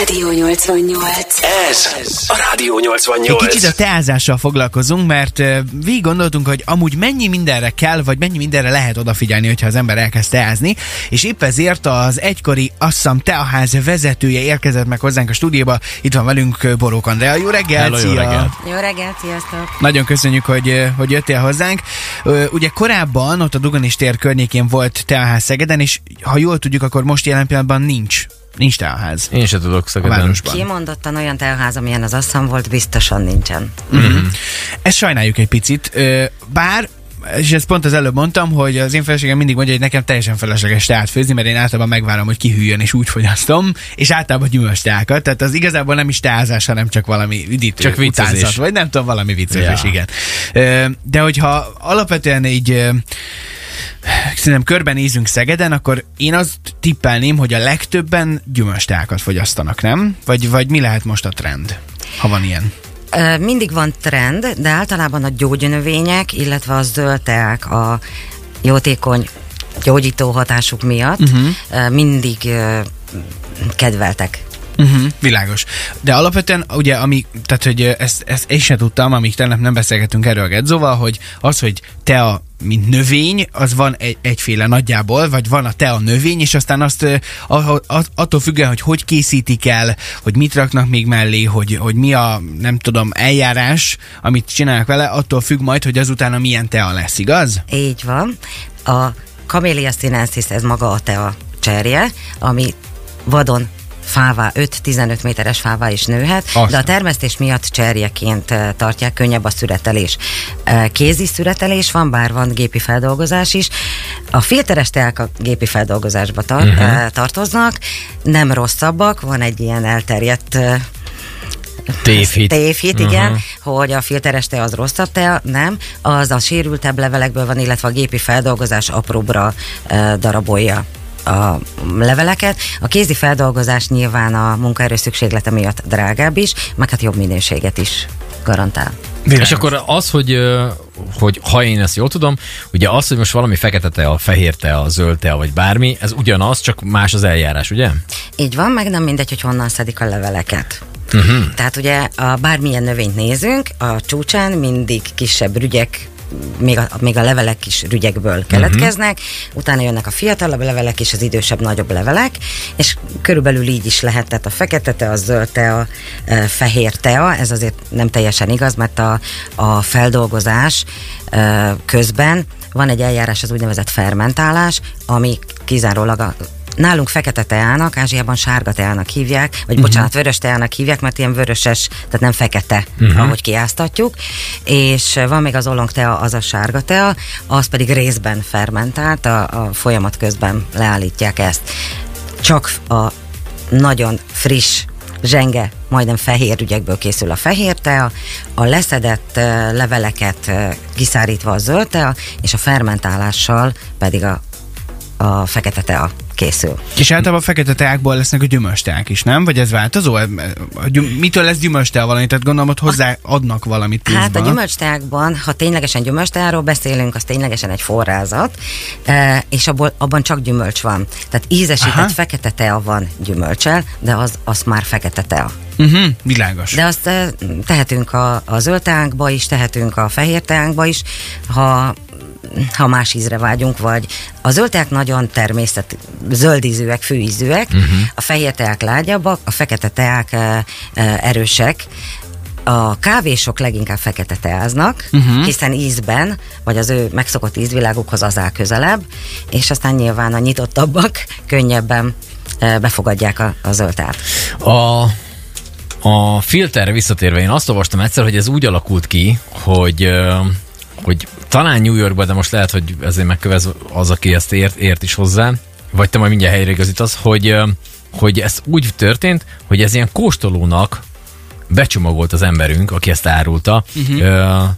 Rádió 88. Ez a Rádió 88. Egy kicsit a teázással foglalkozunk, mert végig gondoltunk, hogy amúgy mennyi mindenre kell, vagy mennyi mindenre lehet odafigyelni, hogyha az ember elkezd teázni, és épp ezért az egykori Asszam Teaház vezetője érkezett meg hozzánk a stúdióba. Itt van velünk Borók Andrea. Jó reggelt! Hello, jó reggelt. Jó reggelt, sziasztok! Nagyon köszönjük, hogy, hogy jöttél hozzánk. Ugye korábban ott a Duganis tér környékén volt teaház Szegeden, és ha jól tudjuk, akkor most jelen pillanatban nincs. Nincs teaház. Én se tudok A Szegeden. Kimondottan olyan teaház, amilyen az asszam volt, biztosan nincsen. Ezt sajnáljuk egy picit, bár és ezt pont az előbb mondtam, hogy az én feleségem mindig mondja, hogy nekem teljesen felesleges teát főzni, mert én általában megvárom, hogy kihűljön, és úgy fogyasztom, és általában gyümölcs teákat, tehát az igazából nem is teázás, hanem csak valami üdítő, Csak viccezés. utánzat, vagy nem tudom, valami viccezés, Ja. igen. De hogyha alapvetően így szerintem körbenézünk Szegeden, akkor én azt tippelném, hogy a legtöbben gyümölcs teákat fogyasztanak, nem? Vagy, vagy mi lehet most a trend, ha van ilyen? Mindig van trend, de általában a gyógynövények, illetve a zöld teák a jótékony gyógyító hatásuk miatt uh-huh. mindig kedveltek. Uh-huh, világos. De alapvetően, ugye, ami, tehát, hogy ezt, ezt én sem tudtam, amíg tegnap nem beszélgetünk erről a Gedzóval, hogy az, hogy tea, mint növény, az van egy, egyféle nagyjából, vagy van a tea növény, és aztán azt a, a, attól függően, hogy hogy készítik el, hogy mit raknak még mellé, hogy, hogy mi a, nem tudom, eljárás, amit csinálnak vele, attól függ majd, hogy azután milyen tea lesz, igaz? Így van. A Camellia sinensis, ez maga a tea cserje, ami vadon fává, 5-15 méteres fává is nőhet, Aztán. de a termesztés miatt cserjeként eh, tartják, könnyebb a szüretelés. Eh, Kézi szüretelés van, bár van gépi feldolgozás is. A filteres teák a gépi feldolgozásba tar- uh-huh. tartoznak, nem rosszabbak, van egy ilyen elterjedt eh, Tévhit. Tévhit, igen, hogy a filteres tea az rosszabb tea, nem. Az a sérültebb levelekből van, illetve a gépi feldolgozás apróbra uh, darabolja a leveleket. A kézi feldolgozás nyilván a munkaerő szükséglete miatt drágább is, meg hát jobb minőséget is garantál. És akkor az, hogy, hogy ha én ezt jól tudom, ugye az, hogy most valami fekete tea, fehér tea, zöld tea, vagy bármi, ez ugyanaz, csak más az eljárás, ugye? Így van, meg nem mindegy, hogy honnan szedik a leveleket. Uh-huh. Tehát ugye a bármilyen növényt nézünk, a csúcsán mindig kisebb rügyek még a, még a levelek is rügyekből keletkeznek, uh-huh. utána jönnek a fiatalabb levelek és az idősebb, nagyobb levelek, és körülbelül így is lehet, tehát a fekete tea, a zöld tea, e, fehér tea, ez azért nem teljesen igaz, mert a, a feldolgozás e, közben van egy eljárás, az úgynevezett fermentálás, ami kizárólag a Nálunk fekete teának, Ázsiában sárga teának hívják, vagy uh-huh. bocsánat, vörös teának hívják, mert ilyen vöröses, tehát nem fekete, uh-huh. ahogy kiáztatjuk. És van még az olong tea, az a sárga tea, az pedig részben fermentált, a, a folyamat közben leállítják ezt. Csak a nagyon friss zsenge, majdnem fehér ügyekből készül a fehér tea, a leszedett leveleket kiszárítva a zöld tea, és a fermentálással pedig a, a fekete tea készül. És általában a fekete teákból lesznek a gyümölcs teák is, nem? Vagy ez változó? Gyüm- Mitől lesz gyümölcs tea valami? Tehát gondolom, hogy hozzáadnak valamit pluszba. Hát a gyümölcsteákban, ha ténylegesen gyümölcsteáról beszélünk, az ténylegesen egy forrázat, e, és abból, abban csak gyümölcs van. Tehát ízesített Aha. fekete tea van gyümölcsel, de az, az már fekete tea. Uh-huh, világos. De azt e, tehetünk a, a zöld teánkba is, tehetünk a fehér teánkba is, ha ha más ízre vágyunk, vagy a zöld teák nagyon természet, zöld ízűek, főízűek, uh-huh. a fehér teák lágyabbak, a fekete teák e, e, erősek, a kávésok leginkább fekete teáznak, uh-huh. hiszen ízben, vagy az ő megszokott ízvilágukhoz az áll közelebb, és aztán nyilván a nyitottabbak könnyebben e, befogadják a, a zöld teát. A, a filterre visszatérve, én azt olvastam egyszer, hogy ez úgy alakult ki, hogy hogy talán New Yorkban, de most lehet, hogy ezért megkövez az, aki ezt ért, ért is hozzá, vagy te majd mindjárt helyre igazítasz, hogy, hogy ez úgy történt, hogy ez ilyen kóstolónak becsomagolt az emberünk, aki ezt árulta, uh-huh.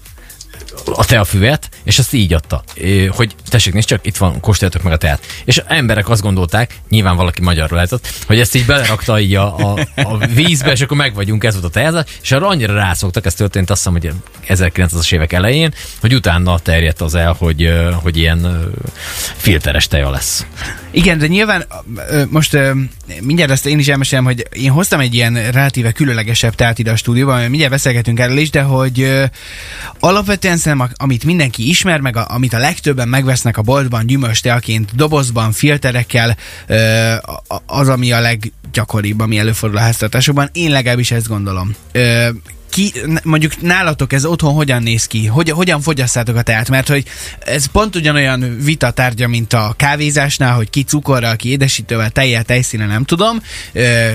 A teafüvet, és azt így adta, hogy tessék, nézd csak, itt van, kóstoljatok meg a teát. És emberek azt gondolták, nyilván valaki magyarul lehetett, hogy ezt így belerakta így a, a, a vízbe, és akkor meg vagyunk, ez volt a teázás, és arra annyira rászoktak, ez történt azt hiszem, hogy 1900-as évek elején, hogy utána terjedt az el, hogy, hogy ilyen filteres teja lesz. Igen, de nyilván most mindjárt ezt én is elmesélem, hogy én hoztam egy ilyen relatíve különlegesebb teát ide a stúdióban, mindjárt beszélgetünk erről is, de hogy alapvetően szerintem, amit mindenki ismer, meg amit a legtöbben megvesznek a boltban gyümölcs teaként, dobozban, filterekkel, az, ami a leggyakoribb, ami előfordul a háztartásokban. Én legalábbis ezt gondolom. Ki, mondjuk nálatok ez otthon hogyan néz ki? Hogy, hogyan fogyasztátok a teát? Mert hogy ez pont ugyanolyan vita tárgya, mint a kávézásnál, hogy ki cukorral, ki édesítővel, tejjel, tejszínen, nem tudom. Ö,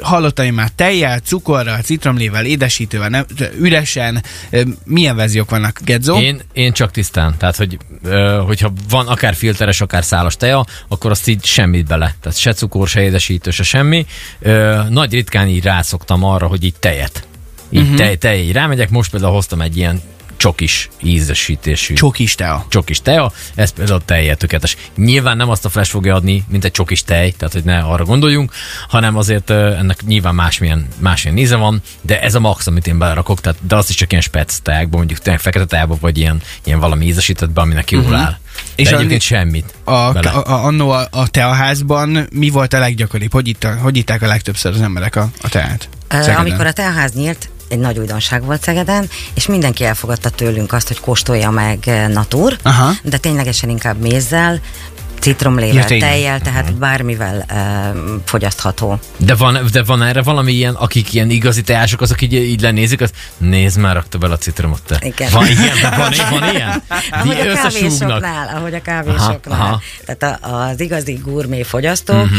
hallottam én már tejjel, cukorral, citromlével, édesítővel, nem, üresen. Ö, milyen verziók vannak, Gedzo? Én, én csak tisztán. Tehát, hogy, ö, hogyha van akár filteres, akár szálas teja, akkor azt így semmit bele. Tehát se cukor, se édesítő, se semmi. Ö, nagy ritkán így rászoktam arra, hogy így tejet. Így uh-huh. tej, tej, így rámegyek. Most például hoztam egy ilyen csokis ízesítésű Csokis tea. csokis teja, ez például telje tökéletes. Nyilván nem azt a flash fogja adni, mint egy csokis tej, tehát hogy ne arra gondoljunk, hanem azért ennek nyilván másmilyen, másmilyen íze van, de ez a max, amit én belerakok, tehát, de azt is csak ilyen spec tejákban, mondjuk tényleg fekete tejába, vagy ilyen, ilyen valami ízesítettbe, aminek jól áll. És És a- egyébként semmit. A, a, a, annó a, a teaházban mi volt a leggyakoribb? Hogy, itt, hogy itták a legtöbbször az emberek a, a teát? Szegeden? Amikor a teaház nyílt, egy nagy újdonság volt Szegeden, és mindenki elfogadta tőlünk azt, hogy kóstolja meg eh, natur, Aha. de ténylegesen inkább mézzel, citromlével, Ja, tényleg. tejjel, tehát bármivel uh, fogyasztható. De van, de van erre valami ilyen, akik ilyen igazi teások, azok így, így lenézik, azt nézd már, rakta bele a citromot te. Igen. Van ilyen? Van, van ilyen? Ahogy a kávésoknál, ahogy a kávésoknál. Aha, aha. Tehát a, az igazi gurmé fogyasztó, uh-huh.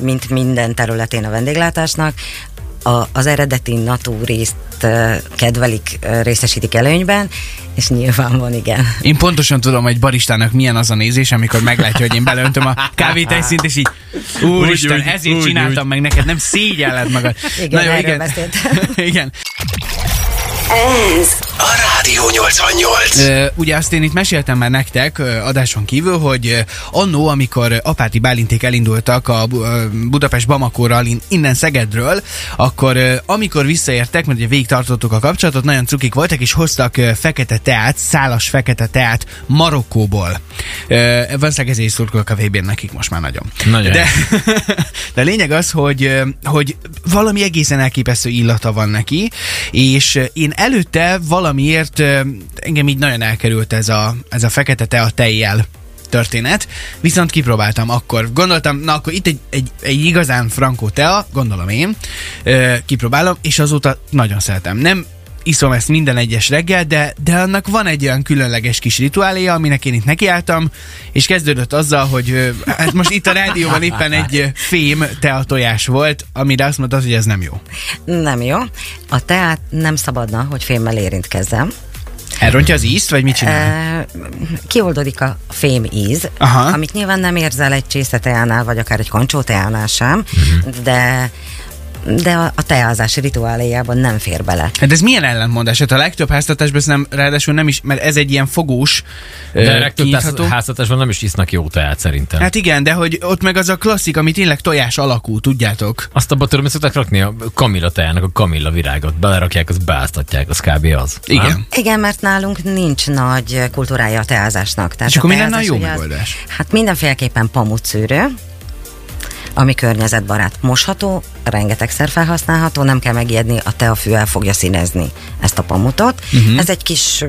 mint minden területén a vendéglátásnak, a, az eredeti natúrészt uh, kedvelik, részesítik előnyben, és nyilván van, igen. Én pontosan tudom, hogy baristának milyen az a nézés, amikor meglátja, hogy én beleöntöm a kávétejszínt, és így, úristen, Úgy, úgy, ezért úgy, csináltam meg neked, nem szégyelled magad. Igen, erről beszéltem. igen. Ez A Rádió 88. Ö, ugye azt én itt meséltem már nektek adáson kívül, hogy annó, amikor Apáti Bálinték elindultak a Budapest Bamakóral in- innen Szegedről, akkor amikor visszaértek, mert ugye végig tartottuk a kapcsolatot, nagyon cukik voltak, és hoztak fekete teát, szálas fekete teát Marokkóból. Valószínűleg ezért szurkolok a vb nekik most már nagyon. Nagyon. De, de a lényeg az, hogy, hogy valami egészen elképesztő illata van neki, és én előtte valamiért engem így nagyon elkerült ez a, ez a fekete te a tejjel történet, viszont kipróbáltam akkor. Gondoltam, na akkor itt egy, egy, egy igazán frankó tea, gondolom én, ö, kipróbálom, és azóta nagyon szeretem. Nem iszom ezt minden egyes reggel, de, de annak van egy olyan különleges kis rituáléja, aminek én itt nekiálltam, és kezdődött azzal, hogy hát most itt a rádióban éppen egy fém tea tojás volt, amire azt mondtad, hogy ez nem jó. Nem jó. A teát nem szabadna, hogy fémmel érintkezzem. Elrontja az ízt, vagy mit csinál? Kioldódik a fém íz, Aha. amit nyilván nem érzel egy csészeteánál, vagy akár egy kancsóteánál sem, de de a, a teázás rituáléjában nem fér bele. Hát ez milyen ellentmondás? Hát a legtöbb háztartásban ez nem, ráadásul nem is, mert ez egy ilyen fogós De legtöbb kinyitható. háztartásban nem is isznak jó teát szerintem. Hát igen, de hogy ott meg az a klasszik, ami tényleg tojás alakú, tudjátok? Azt abba tudom, hogy szokták rakni a kamilla teának a kamilla virágot. Belerakják, azt beáztatják, az kb. az. Igen. Nem? Igen, mert nálunk nincs nagy kultúrája a teázásnak. Tehát És akkor mi lenne a jó ugye az- megoldás? Hát mindenféleképpen pamutszűrő, ami környezetbarát, mosható, rengetegszer felhasználható, nem kell megijedni, a teafű el fogja színezni ezt a pamutot. Uh-huh. Ez egy kis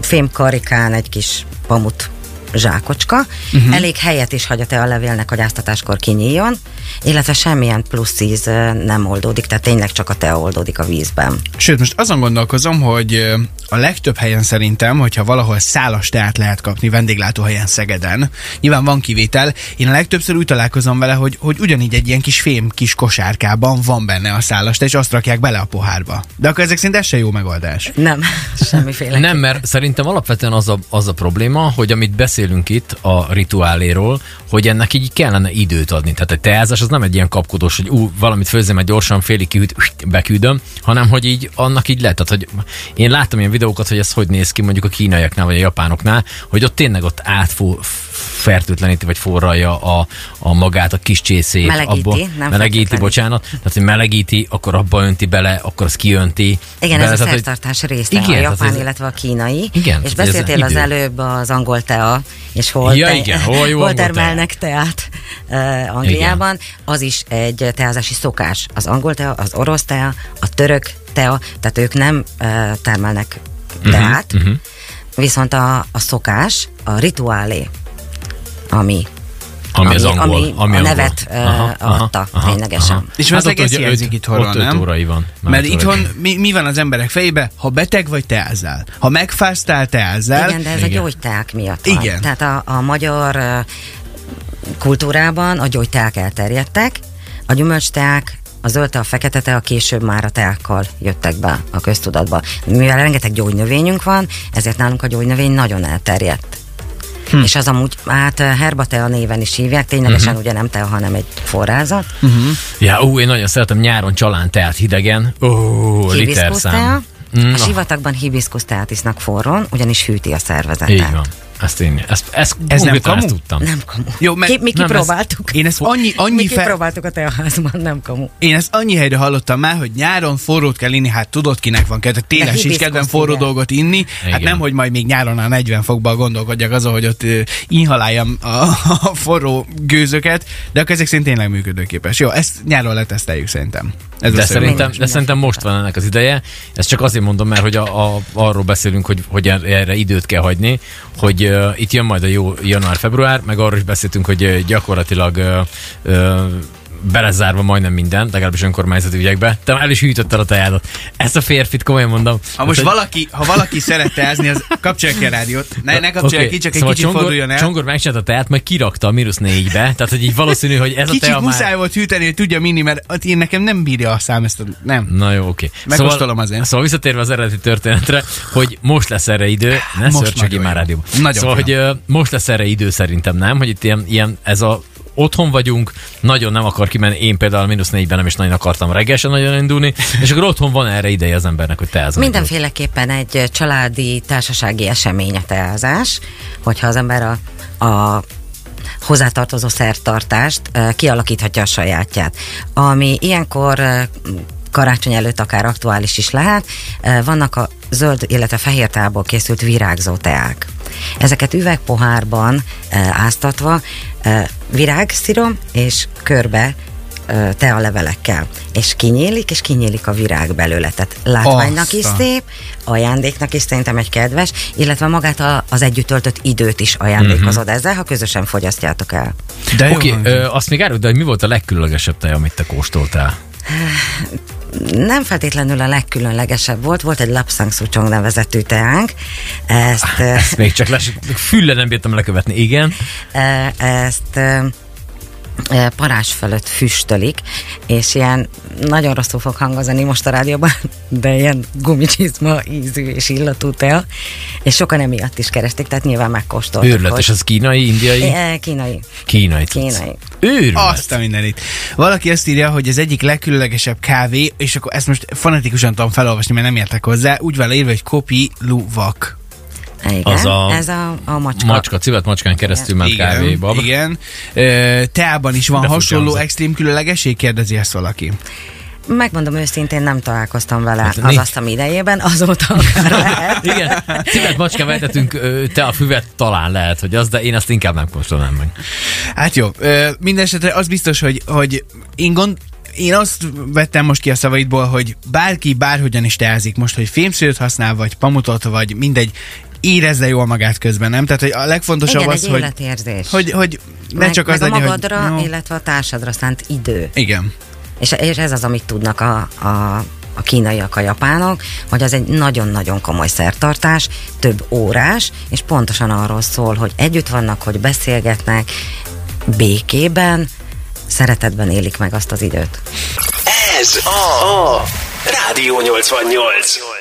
fémkarikán, egy kis pamut zsákocska. Uh-huh. Elég helyet is hagy a tealevélnek, hogy áztatáskor kinyíljon, illetve semmilyen plusz íz nem oldódik, tehát tényleg csak a tea oldódik a vízben. Sőt, most azon gondolkozom, hogy a legtöbb helyen szerintem, hogyha valahol szálas teát lehet kapni vendéglátóhelyen Szegeden, nyilván van kivétel, én a legtöbbször úgy találkozom vele, hogy, hogy ugyanígy egy ilyen kis fém kis kosárkában van benne a szálas és azt rakják bele a pohárba. De akkor ezek szerint ez se jó megoldás. Nem, semmiféle. Nem, mert szerintem alapvetően az a, az a probléma, hogy amit beszél beszélünk itt a rituáléról, hogy ennek így kellene időt adni. Tehát egy teázás az nem egy ilyen kapkodós, hogy ú, valamit főzzem egy gyorsan, félig kihűt, beküldöm, hanem hogy így annak így lehet. Tehát, hogy én láttam ilyen videókat, hogy ez hogy néz ki mondjuk a kínaiaknál vagy a japánoknál, hogy ott tényleg ott átfó fertőtleníti, vagy forralja a, a magát, a kis csészét. Melegíti, abba, nem melegíti, bocsánat. Tehát, hogy melegíti, akkor abba önti bele, akkor az kijönti. Igen, bele, ez a tehát, hogy- szertartás része, Igen, a japán, ez- illetve a kínai. Igen, és beszéltél az idő. előbb az angol tea, és hol, Ja, igen, hol jó hol termelnek teát uh, Angliában. Az is egy teázási szokás. Az angol tea, az orosz tea, a török tea, tehát ők nem uh, termelnek Mhm, teát, uh-huh, uh-huh. viszont a, a szokás, a rituálé, ami Ami az angol. ami, ami a angol. nevet uh, adta ténylegesen. És Hát valószínűleg ott ez ugye hiányzik itthonról, ott öt nem? órai van. Mert itthon mi, mi van az emberek fejébe? Ha beteg vagy, teázzál. Ha megfáztál, teázzál. Igen, de ez Igen. a gyógyteák miatt van. Igen. Tehát a, a magyar kultúrában a gyógyteák elterjedtek, a gyümölcsteák, a zöld tea, a fekete tea később már a teákkal jöttek be a köztudatba. Mivel rengeteg gyógynövényünk van, ezért nálunk a gyógynövény nagyon elterjedt. Hm. És az amúgy, hát eh, herbatea néven is hívják, ténylegesen uh-huh. ugye nem tea, hanem egy forrázat. Ja, ú, én nagyon szeretem nyáron csalán teát hidegen. Ó, tea. literszám. Mm, a sivatagban hibiszkusz teát isznak forrón, ugyanis hűti a szervezetet. Így van. Ezt én, ezt, ezt, Ez nem konkrétan ezt kamu? tudtam. Nem kamu. Jó, mert- Ki, mi nem, ez- kipróbáltuk. Én ezt annyi, annyi Mi kipróbáltuk a teaházban, nem kamu. Én ezt annyi helyre hallottam már, hogy nyáron forrót kell inni, hát tudod kinek van kedve, télen sincs kedvem forró igen. dolgot inni, hát Igen. nem, hogy majd még nyáron a 40 fokban gondolkodjak azon, hogy ott inhaláljam a, a forró gőzöket, de akkor ezek szerint tényleg működőképes. Jó, ezt nyáron leteszteljük szerintem. Ez De szerintem, de szerintem most van ennek az ideje. Ezt csak azért mondom, mert hogy a, a, arról beszélünk, hogy, hogy erre időt kell hagyni, hogy uh, itt jön majd a jó január-február, meg arról is beszéltünk, hogy gyakorlatilag uh, uh, belezárva majdnem minden, legalábbis önkormányzati ügyekbe. Te már el is hűtötted a tejádat. Ezt a férfit komolyan mondom. Ha most hogy- valaki, ha valaki szeret teázni, az kapcsolja ki a rádiót. Ne, ne kapcsolja Oké, ki, csak szóval egy kicsit Csongor, forduljon el. Csongor megcsinálta a teát, majd kirakta a mínusz négybe, tehát hogy így valószínű, hogy ez a Kicsit tea muszáj már... volt hűteni, hogy tudja minni, mert én nekem nem bírja a szám ezt a... Nem. Na jó, oké. Megkóstolom azért. Szóval visszatérve az eredeti történetre, hogy most lesz erre idő, ne nagyon már jó. rádióban. Nagyon szóval, hogy most lesz erre idő szerintem, nem? Hogy itt ilyen, ilyen ez a otthon vagyunk, nagyon nem akar kimenni, én például mínusz négyben nem is nagyon akartam reggel nagyon indulni, és akkor otthon van erre ideje az embernek, hogy teázom. Mindenféleképpen egy családi, társasági esemény a teázás, hogyha az ember a, a hozzátartozó szertartást kialakíthatja a sajátját. Ami ilyenkor karácsony előtt akár aktuális is lehet, vannak a zöld, illetve fehér teából készült virágzó teák. Ezeket üvegpohárban ö, áztatva ö, virágszirom és körbe ö, tealevelekkel. És kinyílik, és kinyílik a virág belőle. Tehát látványnak is Azt a- szép, ajándéknak is szerintem egy kedves, illetve magát a, az együtt töltött időt is ajándékozod Mhm. ezzel, ha közösen fogyasztjátok el. De jó Oké, okay, azt még áruld, de hogy mi volt a legkülönlegesebb tej, amit te kóstoltál? Nem feltétlenül a legkülönlegesebb volt, volt egy Lapsang Suchong nevezetű teánk, ezt, ö, Ezt még csak les, fülle nem bírtam lekövetni. Igen. ezt parás fölött füstölik, és ilyen nagyon rosszul fog hangozni most a rádióban, de ilyen gumicsizma ízű és illatú tea, és sokan emiatt is keresték, tehát nyilván megkóstoltak. Őrület, és az kínai, indiai? E, Kínai. Kínai. Kínai. Őrület. Azt a mindenit. Valaki azt írja, hogy az egyik legkülönlegesebb kávé, és akkor ezt most fanatikusan tudom felolvasni, mert nem értek hozzá, úgy van írva, hogy kopi luvak. Igen, Az a ez a, a macska. Macska, civet macskán keresztül ment kávéba. igen. Ö, teában is van De hasonló hangzott. extrém különlegesség? Kérdezi ezt valaki. Megmondom őszintén, nem találkoztam vele Hát az asztam idejében, azóta akár lehet. Igen, civet macskán vetetünk, te a füvet talán lehet, hogy az, de én azt inkább nem kóstolnám meg. Hát jó, ö, mindenesetre az biztos, hogy, hogy én gond, én azt vettem most ki a szavaidból, hogy bárki bárhogyan is teázik most, hogy fémszőt használ, vagy pamutot, vagy mindegy, érezze jól magát közben, nem? Tehát hogy a legfontosabb Igen, az, egy hogy, életérzés. hogy, hogy ne meg, csak meg az a legyen, magadra, hogy... Jó. illetve a társadra szánt idő. Igen. És, és ez az, amit tudnak a, a, a kínaiak, a japánok, hogy az egy nagyon-nagyon komoly szertartás, több órás, és pontosan arról szól, hogy együtt vannak, hogy beszélgetnek, békében, szeretetben élik meg azt az időt. Ez a, a Rádió 88.